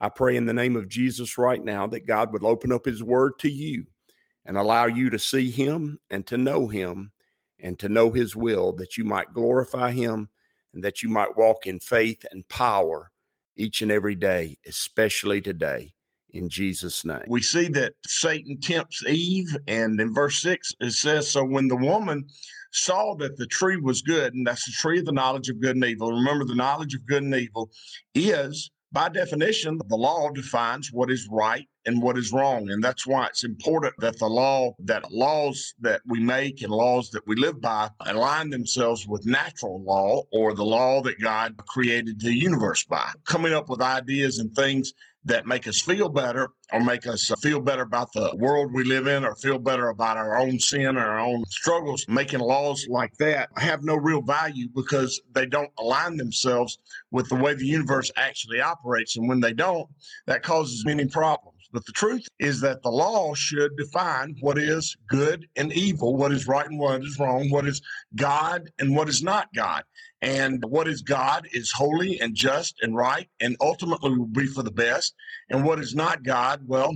I pray in the name of Jesus right now that God would open up his word to you and allow you to see him and to know him and to know his will, that you might glorify him and that you might walk in faith and power each and every day, especially today. In Jesus' name. We see that Satan tempts Eve, and in verse 6, it says, So when the woman saw that the tree was good, and that's the tree of the knowledge of good and evil. Remember, the knowledge of good and evil is by definition, the law defines what is right and what is wrong. And that's why it's important that the law, that laws that we make and laws that we live by align themselves with natural law or the law that God created the universe by. Coming up with ideas and things that make us feel better or make us uh, feel better about the world we live in or feel better about our own sin or our own struggles, making laws like that have no real value because they don't align themselves with the way the universe actually operates. And when they don't, that causes many problems. But the truth is that the law should define what is good and evil, what is right and what is wrong, what is God and what is not God. And what is God is holy and just and right and ultimately will be for the best. And what is not God, well,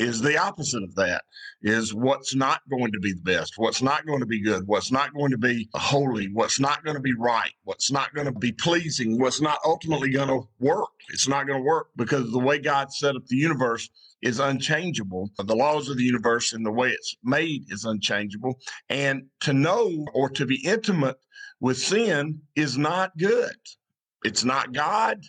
is the opposite of that is what's not going to be the best what's not going to be good what's not going to be holy what's not going to be right what's not going to be pleasing what's not ultimately going to work. It's not going to work because the way god set up the universe is unchangeable. The laws of the universe and the way it's made is unchangeable. And to know or to be intimate with sin is not good. It's not god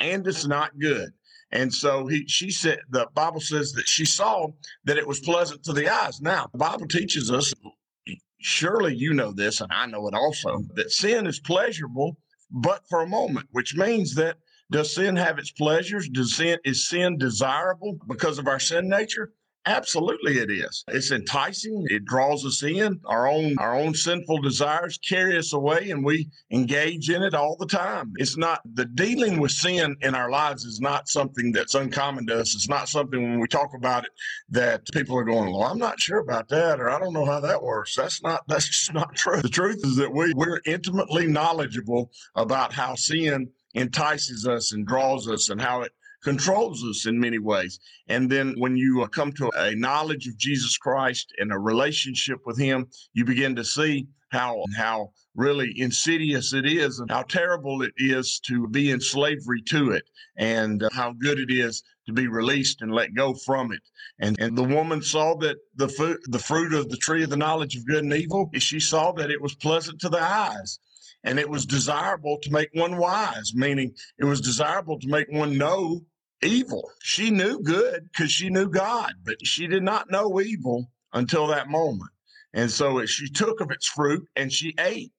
and it's not good and so he, she said, the Bible says that she saw that it was pleasant to the eyes. Now, the Bible teaches us, surely you know this, and I know it also, that sin is pleasurable, but for a moment, which means that does sin have its pleasures? Does sin is sin desirable because of our sin nature? Absolutely it is. It's enticing. It draws us in. Our own our own sinful desires carry us away and we engage in it all the time. It's not the dealing with sin in our lives is not something that's uncommon to us. It's not something when we talk about it that people are going, Well, I'm not sure about that or I don't know how that works. That's not that's just not true. The truth is that we we're intimately knowledgeable about how sin entices us and draws us and how it controls us in many ways. And then when you uh, come to a knowledge of Jesus Christ and a relationship with Him, you begin to see how how really insidious it is and how terrible it is to be in slavery to it and uh, how good it is to be released and let go from it and and the woman saw that the fruit the fruit of the tree of the knowledge of good and evil she saw that it was pleasant to the eyes and it was desirable to make one wise meaning it was desirable to make one know evil. She knew good because she knew God, but she did not know evil until that moment. And so she took of its fruit and she ate.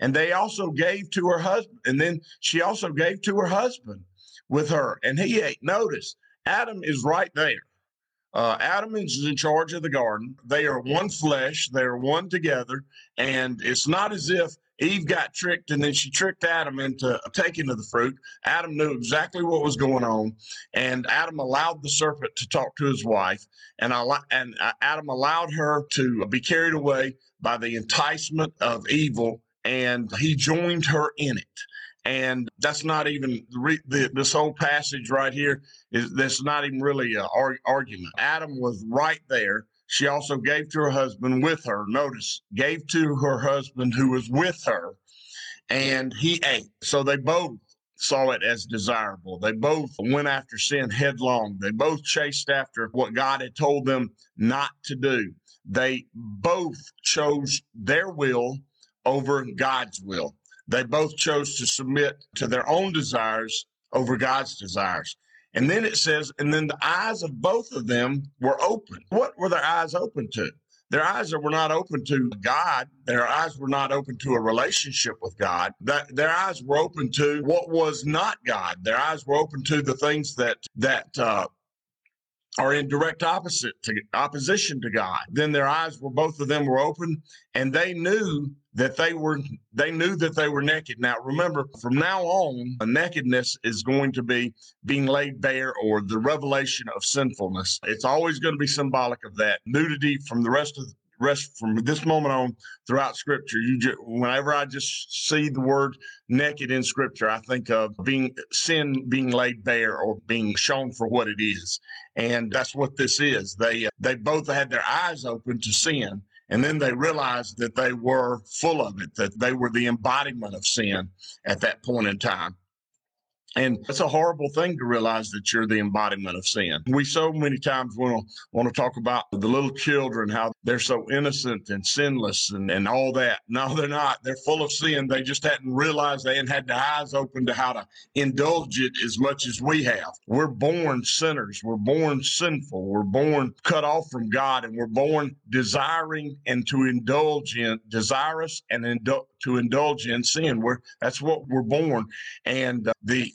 And they also gave to her husband. And then she also gave to her husband with her, and he ate. Notice, Adam is right there. Uh, Adam is in charge of the garden. They are one flesh, they are one together. And it's not as if Eve got tricked and then she tricked Adam into taking of the fruit. Adam knew exactly what was going on, and Adam allowed the serpent to talk to his wife, and, and uh, Adam allowed her to be carried away by the enticement of evil, and he joined her in it. And that's not even the, this whole passage right here is that's not even really an argument. Adam was right there she also gave to her husband with her. Notice, gave to her husband who was with her, and he ate. So they both saw it as desirable. They both went after sin headlong. They both chased after what God had told them not to do. They both chose their will over God's will. They both chose to submit to their own desires over God's desires. And then it says, and then the eyes of both of them were open. What were their eyes open to? Their eyes were not open to God. Their eyes were not open to a relationship with God. That their eyes were open to what was not God. Their eyes were open to the things that that uh, are in direct opposite to opposition to God. Then their eyes were both of them were open and they knew that they were they knew that they were naked. Now remember, from now on, nakedness is going to be being laid bare or the revelation of sinfulness. It's always going to be symbolic of that. Nudity from the rest of rest from this moment on throughout scripture you just, whenever i just see the word naked in scripture i think of being sin being laid bare or being shown for what it is and that's what this is they they both had their eyes open to sin and then they realized that they were full of it that they were the embodiment of sin at that point in time and it's a horrible thing to realize that you're the embodiment of sin. We so many times want to want to talk about the little children, how they're so innocent and sinless and, and all that. No, they're not. They're full of sin. They just hadn't realized they hadn't had their eyes open to how to indulge it as much as we have. We're born sinners. We're born sinful. We're born cut off from God and we're born desiring and to indulge in, desirous and indul- to indulge in sin. We're, that's what we're born. And uh, the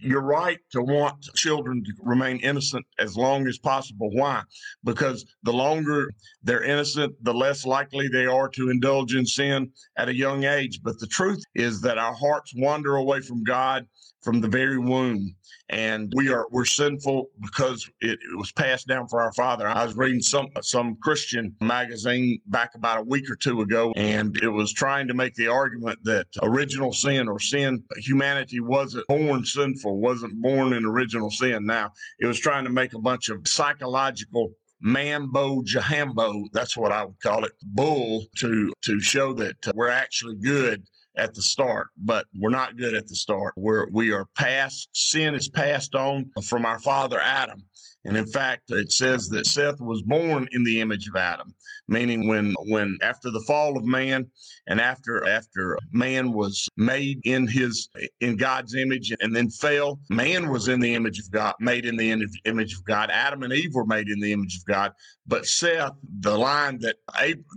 you're right to want children to remain innocent as long as possible. Why? Because the longer they're innocent, the less likely they are to indulge in sin at a young age. But the truth is that our hearts wander away from God from the very womb and we are we're sinful because it, it, was passed down for our father. I was reading some some Christian magazine back about a week or two ago, and it was trying to make the argument that original sin or sin humanity wasn't born sinful, wasn't born in original sin. Now it was trying to make a bunch of psychological mambo jambo that's what i would call it bull to to show that we're actually good at the start, but we're not good at the start. We're we are past sin is passed on from our father Adam. And in fact, it says that Seth was born in the image of Adam, meaning when when after the fall of man and after after man was made in his in God's image and then fell, man was in the image of God, made in the image of God. Adam and Eve were made in the image of God, but Seth, the line that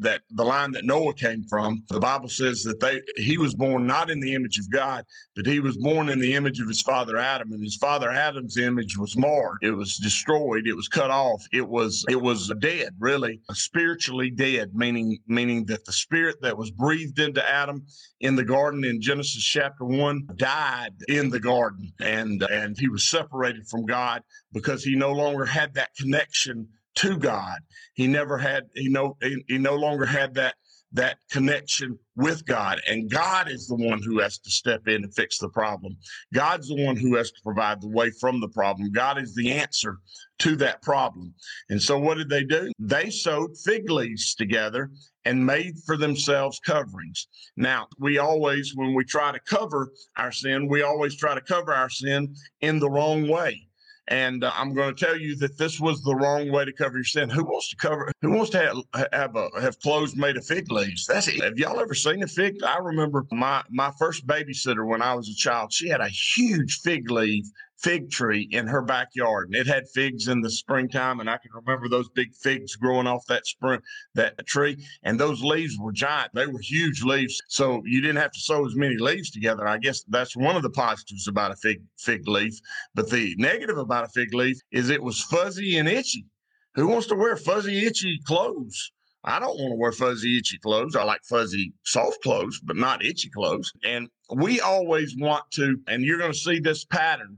that the line that Noah came from, the Bible says that they he was born not in the image of God, but he was born in the image of his father Adam, and his father Adam's image was marred. It was destroyed. It was cut off. It was it was dead, really spiritually dead, meaning meaning that the spirit that was breathed into Adam in the garden in Genesis chapter one died in the garden, and and he was separated from God because he no longer had that connection to God. He never had he no he, he no longer had that that connection with God. And God is the one who has to step in and fix the problem. God's the one who has to provide the way from the problem. God is the answer to that problem. And so what did they do? They sewed fig leaves together and made for themselves coverings. Now, we always, when we try to cover our sin, we always try to cover our sin in the wrong way. And uh, I'm going to tell you that this was the wrong way to cover your sin. Who wants to cover? Who wants to have have, a, have clothes made of fig leaves? That's it. Have y'all ever seen a fig? I remember my my first babysitter when I was a child. She had a huge fig leaf fig tree in her backyard and it had figs in the springtime and i can remember those big figs growing off that spring that tree and those leaves were giant. They were huge leaves so you didn't have to sew as many leaves together. I guess that's one of the positives about a fig fig leaf but the negative about a fig leaf is it was fuzzy and itchy. Who wants to wear fuzzy itchy clothes I don't want to wear fuzzy, itchy clothes. I like fuzzy, soft clothes, but not itchy clothes. And we always want to, and you're going to see this pattern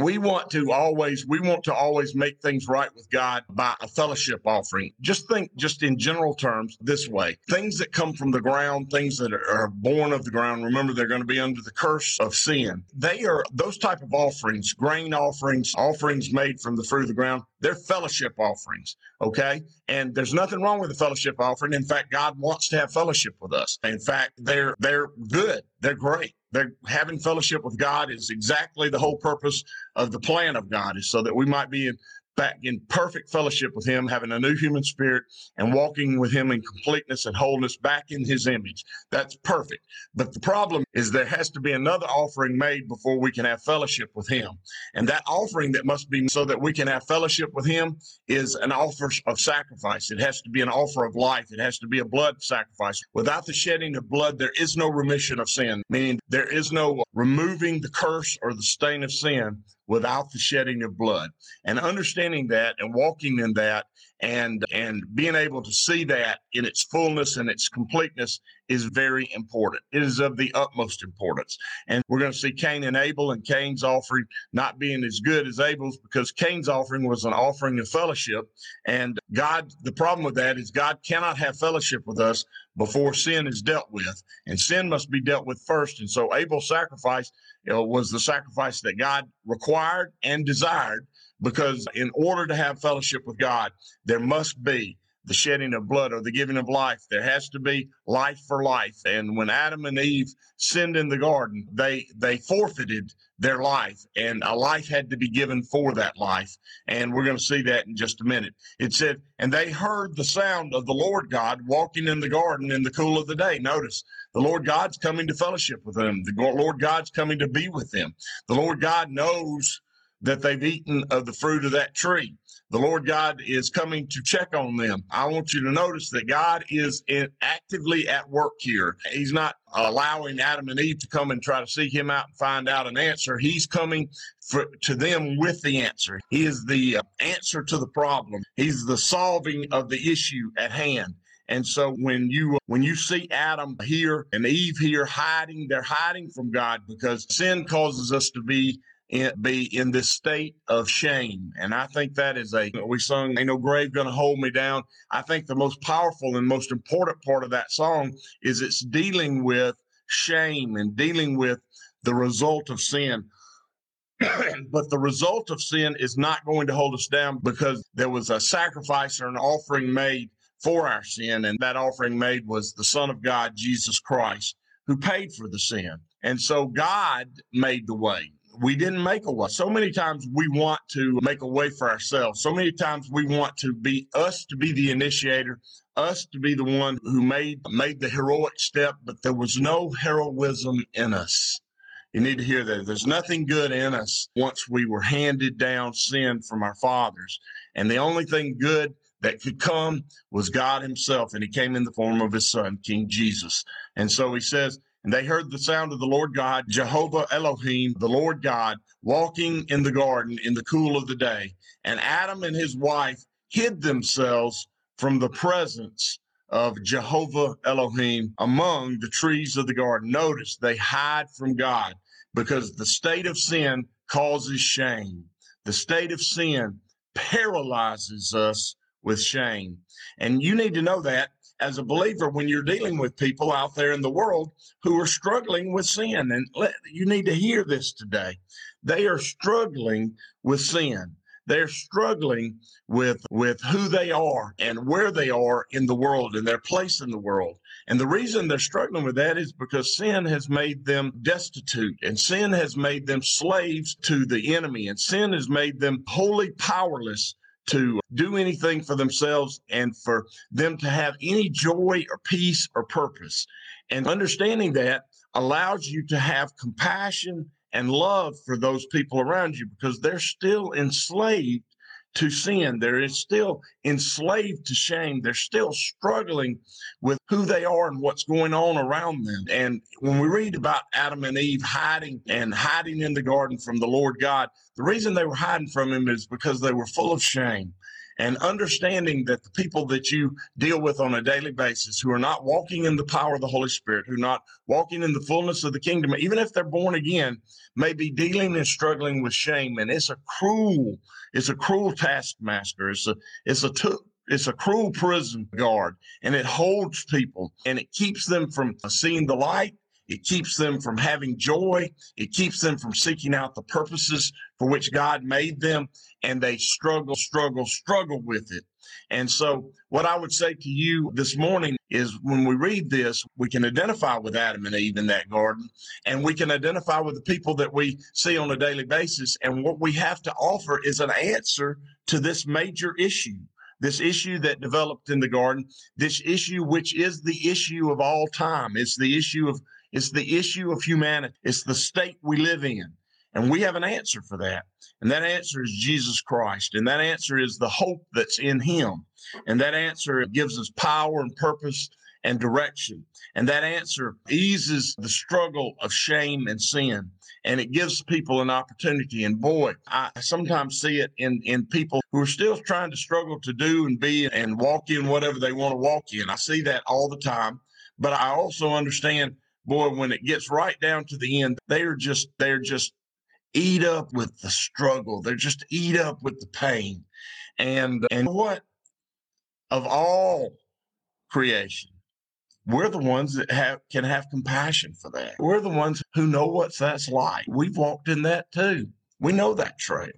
we want to always we want to always make things right with god by a fellowship offering. Just think just in general terms this way. Things that come from the ground things that are born of the ground remember they're going to be under the curse of sin. They are those type of offerings grain offerings offerings made from the fruit of the ground they're fellowship offerings okay? And there's nothing wrong with a fellowship offering. In fact god wants to have fellowship with us. In fact they're they're good. They're great they're having fellowship with God is exactly the whole purpose of the plan of God is so that we might be in back in perfect fellowship with him, having a new human spirit and walking with him in completeness and wholeness back in his image. That's perfect. But the problem is there has to be another offering made before we can have fellowship with him. And that offering that must be so that we can have fellowship with him is an offer of sacrifice. It has to be an offer of life. It has to be a blood sacrifice. Without the shedding of blood, there is no remission of sin, meaning there is no removing the curse or the stain of sin without the shedding of blood. And understanding that and walking in that and and being able to see that in its fullness and its completeness is very important. It is of the utmost importance. And we're going to see Cain and Abel and Cain's offering not being as good as Abel's because Cain's offering was an offering of fellowship. And God, the problem with that is God cannot have fellowship with us before sin is dealt with. And sin must be dealt with first. And so Abel's sacrifice you know, was the sacrifice that God required and desired because in order to have fellowship with God, there must be the shedding of blood or the giving of life. There has to be life for life. And when Adam and Eve sinned in the garden, they they forfeited their life and a life had to be given for that life. And we're going to see that in just a minute. It said, and they heard the sound of the Lord God walking in the garden in the cool of the day. Notice the Lord God's coming to fellowship with them. The Lord God's coming to be with them. The Lord God knows that they've eaten of the fruit of that tree. The Lord God is coming to check on them. I want you to notice that God is in, actively at work here. He's not allowing Adam and Eve to come and try to seek him out and find out an answer. He's coming for, to them with the answer. He is the uh, answer to the problem. He's the solving of the issue at hand. And so when you when you see Adam here and Eve here hiding, they're hiding from God because sin causes us to be in, be in this state of shame. And I think that is a, we sung, Ain't No Grave Gonna Hold Me Down. I think the most powerful and most important part of that song is it's dealing with shame and dealing with the result of sin. but the result of sin is not going to hold us down because there was a sacrifice or an offering made for our sin. And that offering made was the Son of God, Jesus Christ, who paid for the sin. And so God made the way we didn't make a way. So many times we want to make a way for ourselves. So many times we want to be us to be the initiator, us to be the one who made made the heroic step, but there was no heroism in us. You need to hear that. There's nothing good in us once we were handed down sin from our fathers. And the only thing good that could come was God Himself, and He came in the form of His Son, King Jesus. And so He says, and they heard the sound of the Lord God, Jehovah Elohim, the Lord God, walking in the garden in the cool of the day. And Adam and his wife hid themselves from the presence of Jehovah Elohim among the trees of the garden. Notice they hide from God because the state of sin causes shame. The state of sin paralyzes us with shame. And you need to know that as a believer when you're dealing with people out there in the world who are struggling with sin. And let, you need to hear this today. They are struggling with sin. They're struggling with with who they are and where they are in the world and their place in the world. And the reason they're struggling with that is because sin has made them destitute and sin has made them slaves to the enemy and sin has made them wholly powerless to do anything for themselves and for them to have any joy or peace or purpose. And understanding that allows you to have compassion and love for those people around you because they're still enslaved to sin. They're still enslaved to shame. They're still struggling with who they are and what's going on around them. And when we read about Adam and Eve hiding and hiding in the garden from the Lord God, the reason they were hiding from him is because they were full of shame and understanding that the people that you deal with on a daily basis who are not walking in the power of the Holy Spirit, who are not walking in the fullness of the kingdom, even if they're born again, may be dealing and struggling with shame. And it's a cruel, it's a cruel taskmaster. It's a, it's a, t- it's a cruel prison guard and it holds people and it keeps them from seeing the light It keeps them from having joy. It keeps them from seeking out the purposes for which God made them. And they struggle, struggle, struggle with it. And so, what I would say to you this morning is when we read this, we can identify with Adam and Eve in that garden, and we can identify with the people that we see on a daily basis. And what we have to offer is an answer to this major issue this issue that developed in the garden, this issue which is the issue of all time. It's the issue of it's the issue of humanity. It's the state we live in. And we have an answer for that. And that answer is Jesus Christ. And that answer is the hope that's in him. And that answer gives us power and purpose and direction. And that answer eases the struggle of shame and sin. And it gives people an opportunity. And boy, I sometimes see it in, in people who are still trying to struggle to do and be and walk in whatever they want to walk in. I see that all the time. But I also understand, boy, when it gets right down to the end, they are just, they're just eat up with the struggle. They're just eat up with the pain. And, and what? Of all creation, we're the ones that have can have compassion for that. We're the ones who know what that's like. We've walked in that too. We know that trail.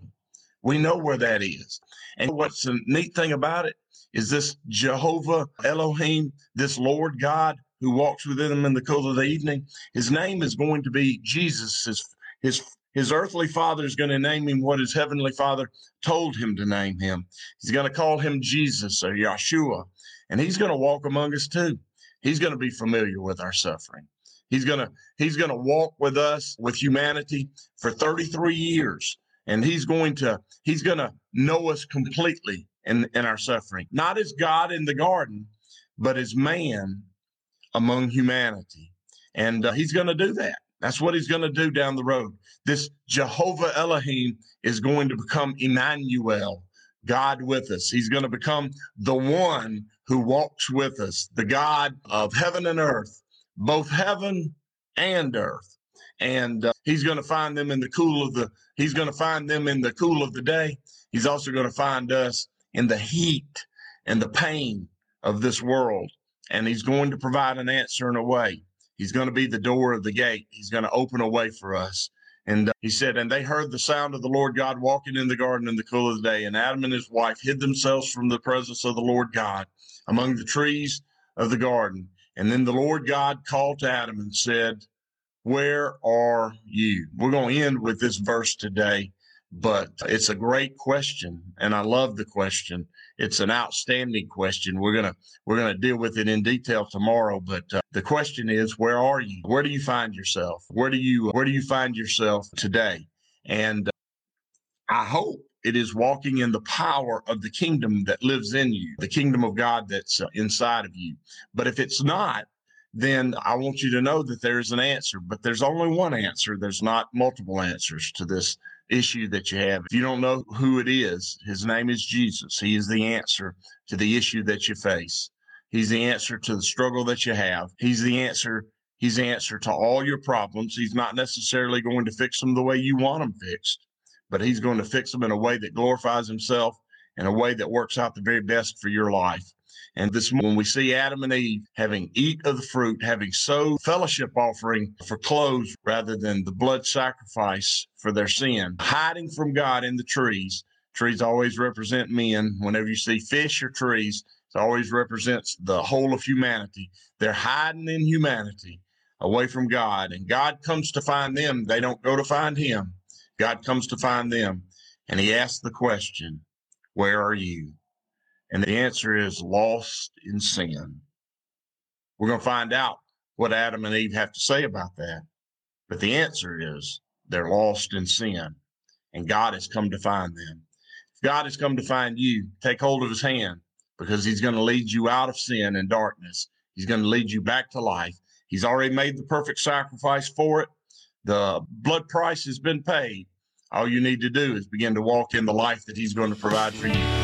We know where that is. And what's the neat thing about it is this Jehovah Elohim, this Lord God who walks within them in the cool of the evening. His name is going to be Jesus. His his his earthly father is going to name him what his heavenly father told him to name him. He's going to call him Jesus or Yeshua, and he's going to walk among us too. He's going to be familiar with our suffering. He's going to he's going to walk with us with humanity for 33 years and he's going to he's going to know us completely in in our suffering. Not as God in the garden, but as man among humanity. And uh, he's going to do that. That's what he's going to do down the road. This Jehovah Elohim is going to become Emmanuel, God with us. He's going to become the one who walks with us, the God of heaven and earth, both heaven and earth. And uh, he's going to find them in the cool of the, he's going to find them in the cool of the day. He's also going to find us in the heat and the pain of this world. And he's going to provide an answer in a way. He's going to be the door of the gate. He's going to open a way for us. And uh, he said, and they heard the sound of the Lord God walking in the garden in the cool of the day. And Adam and his wife hid themselves from the presence of the Lord God among the trees of the garden. And then the Lord God called to Adam and said, Where are you? We're going to end with this verse today, but it's a great question. And I love the question. It's an outstanding question. We're to, we're to deal with it in detail tomorrow. But uh, the question is, where are you? Where do you find yourself? Where do you, where do you find yourself today? And uh, I hope it is walking in the power of the kingdom that lives in you, the kingdom of God that's uh, inside of you. But if it's not, then I want you to know that there is an answer, but there's only one answer. There's not multiple answers to this issue that you have. If you don't know who it is, his name is Jesus. He is the answer to the issue that you face. He's the answer to the struggle that you have. He's the answer. He's the answer to all your problems. He's not necessarily going to fix them the way you want them fixed but he's going to fix them in a way that glorifies himself in a way that works out the very best for your life. And this when we see Adam and Eve having eat of the fruit, having sewed fellowship offering for clothes rather than the blood sacrifice for their sin, hiding from God in the trees. Trees always represent men. Whenever you see fish or trees, it always represents the whole of humanity. They're hiding in humanity away from God. And God comes to find them. They don't go to find him. God comes to find them and he asks the question, Where are you? And the answer is lost in sin. We're going to find out what Adam and Eve have to say about that. But the answer is they're lost in sin and God has come to find them. God has come to find you, take hold of his hand because he's going to lead you out of sin and darkness. He's going to lead you back to life. He's already made the perfect sacrifice for it. The blood price has been paid. All you need to do is begin to walk in the life that He's going to provide for you.